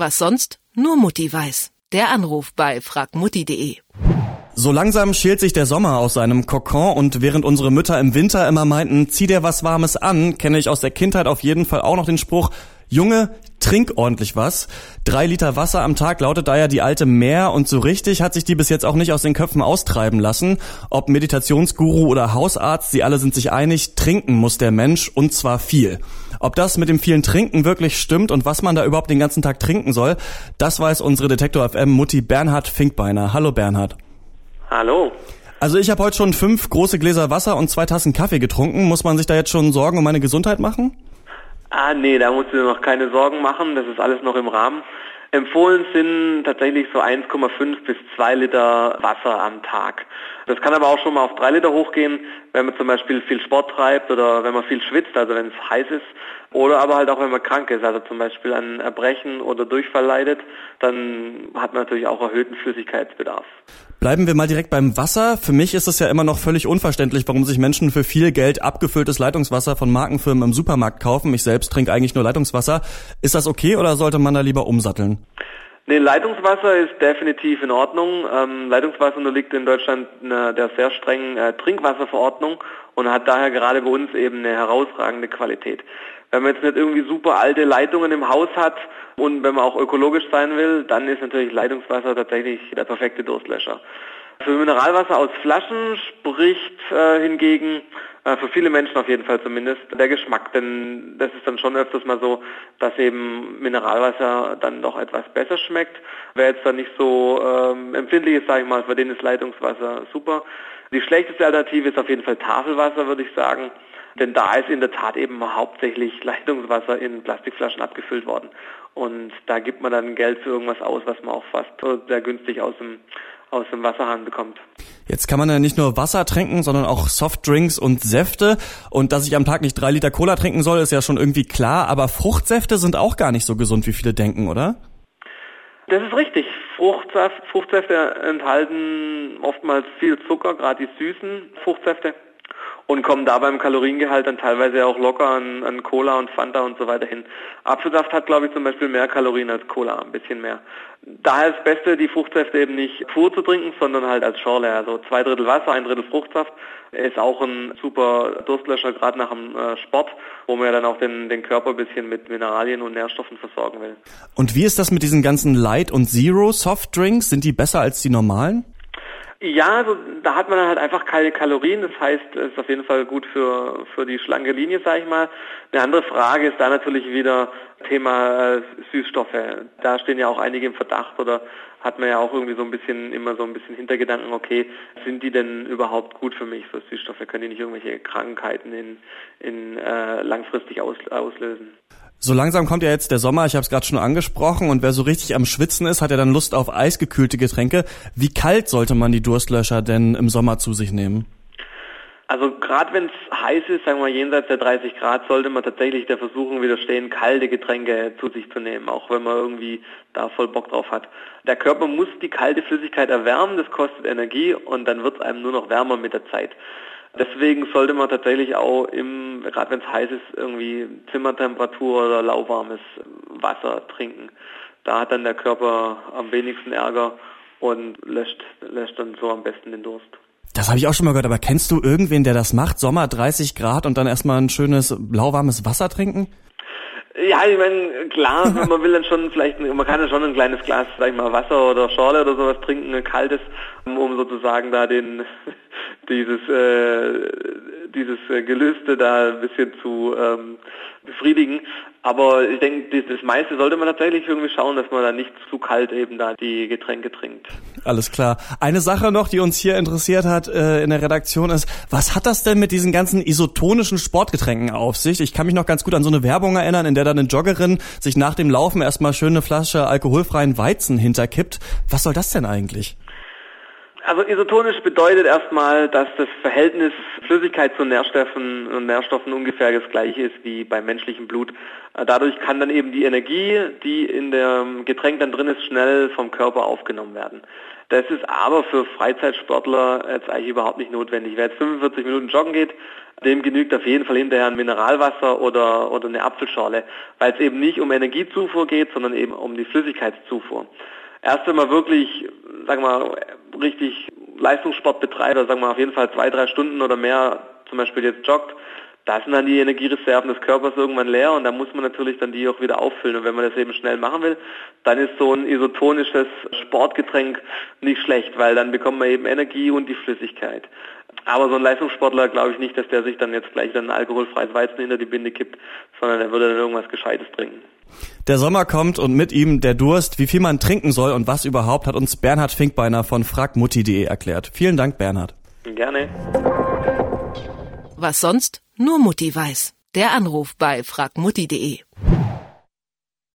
Was sonst nur Mutti weiß. Der Anruf bei fragmutti.de. So langsam schält sich der Sommer aus seinem Kokon und während unsere Mütter im Winter immer meinten, zieh dir was Warmes an, kenne ich aus der Kindheit auf jeden Fall auch noch den Spruch, Junge, trink ordentlich was. Drei Liter Wasser am Tag lautet da ja die alte Mehr und so richtig hat sich die bis jetzt auch nicht aus den Köpfen austreiben lassen. Ob Meditationsguru oder Hausarzt, sie alle sind sich einig, trinken muss der Mensch und zwar viel. Ob das mit dem vielen Trinken wirklich stimmt und was man da überhaupt den ganzen Tag trinken soll, das weiß unsere Detektor FM Mutti Bernhard Finkbeiner. Hallo Bernhard. Hallo. Also ich habe heute schon fünf große Gläser Wasser und zwei Tassen Kaffee getrunken. Muss man sich da jetzt schon Sorgen um meine Gesundheit machen? Ah, nee, da musst du dir noch keine Sorgen machen. Das ist alles noch im Rahmen. Empfohlen sind tatsächlich so 1,5 bis 2 Liter Wasser am Tag. Das kann aber auch schon mal auf 3 Liter hochgehen, wenn man zum Beispiel viel Sport treibt oder wenn man viel schwitzt, also wenn es heiß ist. Oder aber halt auch, wenn man krank ist, also zum Beispiel an Erbrechen oder Durchfall leidet, dann hat man natürlich auch erhöhten Flüssigkeitsbedarf. Bleiben wir mal direkt beim Wasser. Für mich ist es ja immer noch völlig unverständlich, warum sich Menschen für viel Geld abgefülltes Leitungswasser von Markenfirmen im Supermarkt kaufen. Ich selbst trinke eigentlich nur Leitungswasser. Ist das okay oder sollte man da lieber umsatteln? Nee, Leitungswasser ist definitiv in Ordnung. Ähm, Leitungswasser unterliegt in Deutschland einer, der sehr strengen äh, Trinkwasserverordnung und hat daher gerade bei uns eben eine herausragende Qualität. Wenn man jetzt nicht irgendwie super alte Leitungen im Haus hat und wenn man auch ökologisch sein will, dann ist natürlich Leitungswasser tatsächlich der perfekte Durstlöscher. Für Mineralwasser aus Flaschen spricht äh, hingegen äh, für viele Menschen auf jeden Fall zumindest der Geschmack, denn das ist dann schon öfters mal so, dass eben Mineralwasser dann doch etwas besser schmeckt. Wer jetzt dann nicht so ähm, empfindlich ist, sage ich mal, für den ist Leitungswasser super. Die schlechteste Alternative ist auf jeden Fall Tafelwasser, würde ich sagen. Denn da ist in der Tat eben hauptsächlich Leitungswasser in Plastikflaschen abgefüllt worden. Und da gibt man dann Geld für irgendwas aus, was man auch fast sehr günstig aus dem, aus dem Wasserhahn bekommt. Jetzt kann man ja nicht nur Wasser trinken, sondern auch Softdrinks und Säfte. Und dass ich am Tag nicht drei Liter Cola trinken soll, ist ja schon irgendwie klar. Aber Fruchtsäfte sind auch gar nicht so gesund, wie viele denken, oder? Das ist richtig. Fruchtsaft, Fruchtsäfte enthalten oftmals viel Zucker, gerade die süßen Fruchtsäfte und kommen da beim Kaloriengehalt dann teilweise auch locker an, an Cola und Fanta und so weiter hin. Apfelsaft hat, glaube ich, zum Beispiel mehr Kalorien als Cola, ein bisschen mehr. Daher ist das Beste, die Fruchtsäfte eben nicht pur zu trinken, sondern halt als Schorle. Also zwei Drittel Wasser, ein Drittel Fruchtsaft ist auch ein super Durstlöscher, gerade nach dem äh, Sport, wo man ja dann auch den, den Körper ein bisschen mit Mineralien und Nährstoffen versorgen will. Und wie ist das mit diesen ganzen Light- und Zero-Softdrinks? Sind die besser als die normalen? Ja, also da hat man dann halt einfach keine Kalorien. Das heißt, es ist auf jeden Fall gut für, für die schlanke Linie, sage ich mal. Eine andere Frage ist da natürlich wieder Thema äh, Süßstoffe. Da stehen ja auch einige im Verdacht oder hat man ja auch irgendwie so ein bisschen immer so ein bisschen Hintergedanken, okay, sind die denn überhaupt gut für mich, so Süßstoffe? Können die nicht irgendwelche Krankheiten in, in äh, langfristig aus, auslösen? So langsam kommt ja jetzt der Sommer, ich habe es gerade schon angesprochen, und wer so richtig am Schwitzen ist, hat ja dann Lust auf eisgekühlte Getränke. Wie kalt sollte man die Durstlöscher denn im Sommer zu sich nehmen? Also gerade wenn es heiß ist, sagen wir jenseits der 30 Grad, sollte man tatsächlich der Versuchung widerstehen, kalte Getränke zu sich zu nehmen, auch wenn man irgendwie da voll Bock drauf hat. Der Körper muss die kalte Flüssigkeit erwärmen, das kostet Energie und dann wird es einem nur noch wärmer mit der Zeit. Deswegen sollte man tatsächlich auch im, gerade wenn es heiß ist, irgendwie Zimmertemperatur oder lauwarmes Wasser trinken. Da hat dann der Körper am wenigsten Ärger und löscht, löscht dann so am besten den Durst. Das habe ich auch schon mal gehört, aber kennst du irgendwen, der das macht? Sommer 30 Grad und dann erstmal ein schönes lauwarmes Wasser trinken? Ja, ich meine, klar, man will dann schon vielleicht, man kann ja schon ein kleines Glas, sag ich mal, Wasser oder Schorle oder sowas trinken, ein kaltes, um sozusagen da den, dieses, äh, dieses Gelüste da ein bisschen zu ähm, befriedigen. Aber ich denke, das meiste sollte man tatsächlich irgendwie schauen, dass man da nicht zu kalt eben da die Getränke trinkt. Alles klar. Eine Sache noch, die uns hier interessiert hat äh, in der Redaktion ist, was hat das denn mit diesen ganzen isotonischen Sportgetränken auf sich? Ich kann mich noch ganz gut an so eine Werbung erinnern, in der dann eine Joggerin sich nach dem Laufen erstmal schön eine Flasche alkoholfreien Weizen hinterkippt. Was soll das denn eigentlich? Also isotonisch bedeutet erstmal, dass das Verhältnis Flüssigkeit zu Nährstoffen Nährstoffen ungefähr das gleiche ist wie beim menschlichen Blut. Äh, dadurch kann dann eben die Energie, die in dem Getränk dann drin ist, schnell vom Körper aufgenommen werden. Das ist aber für Freizeitsportler jetzt eigentlich überhaupt nicht notwendig. Wer jetzt 45 Minuten joggen geht, dem genügt auf jeden Fall hinterher ein Mineralwasser oder, oder eine Apfelschorle, weil es eben nicht um Energiezufuhr geht, sondern eben um die Flüssigkeitszufuhr. Erst wenn man wirklich, sagen wir richtig Leistungssport betreibt, oder sagen wir auf jeden Fall zwei, drei Stunden oder mehr zum Beispiel jetzt joggt, da sind dann die Energiereserven des Körpers irgendwann leer und da muss man natürlich dann die auch wieder auffüllen. Und wenn man das eben schnell machen will, dann ist so ein isotonisches Sportgetränk nicht schlecht, weil dann bekommt man eben Energie und die Flüssigkeit. Aber so ein Leistungssportler glaube ich nicht, dass der sich dann jetzt gleich dann alkoholfreies Weizen hinter die Binde kippt, sondern er würde dann irgendwas Gescheites trinken. Der Sommer kommt und mit ihm der Durst. Wie viel man trinken soll und was überhaupt, hat uns Bernhard Finkbeiner von fragmutti.de erklärt. Vielen Dank, Bernhard. Gerne. Was sonst? Nur Mutti weiß. Der Anruf bei fragmutti.de.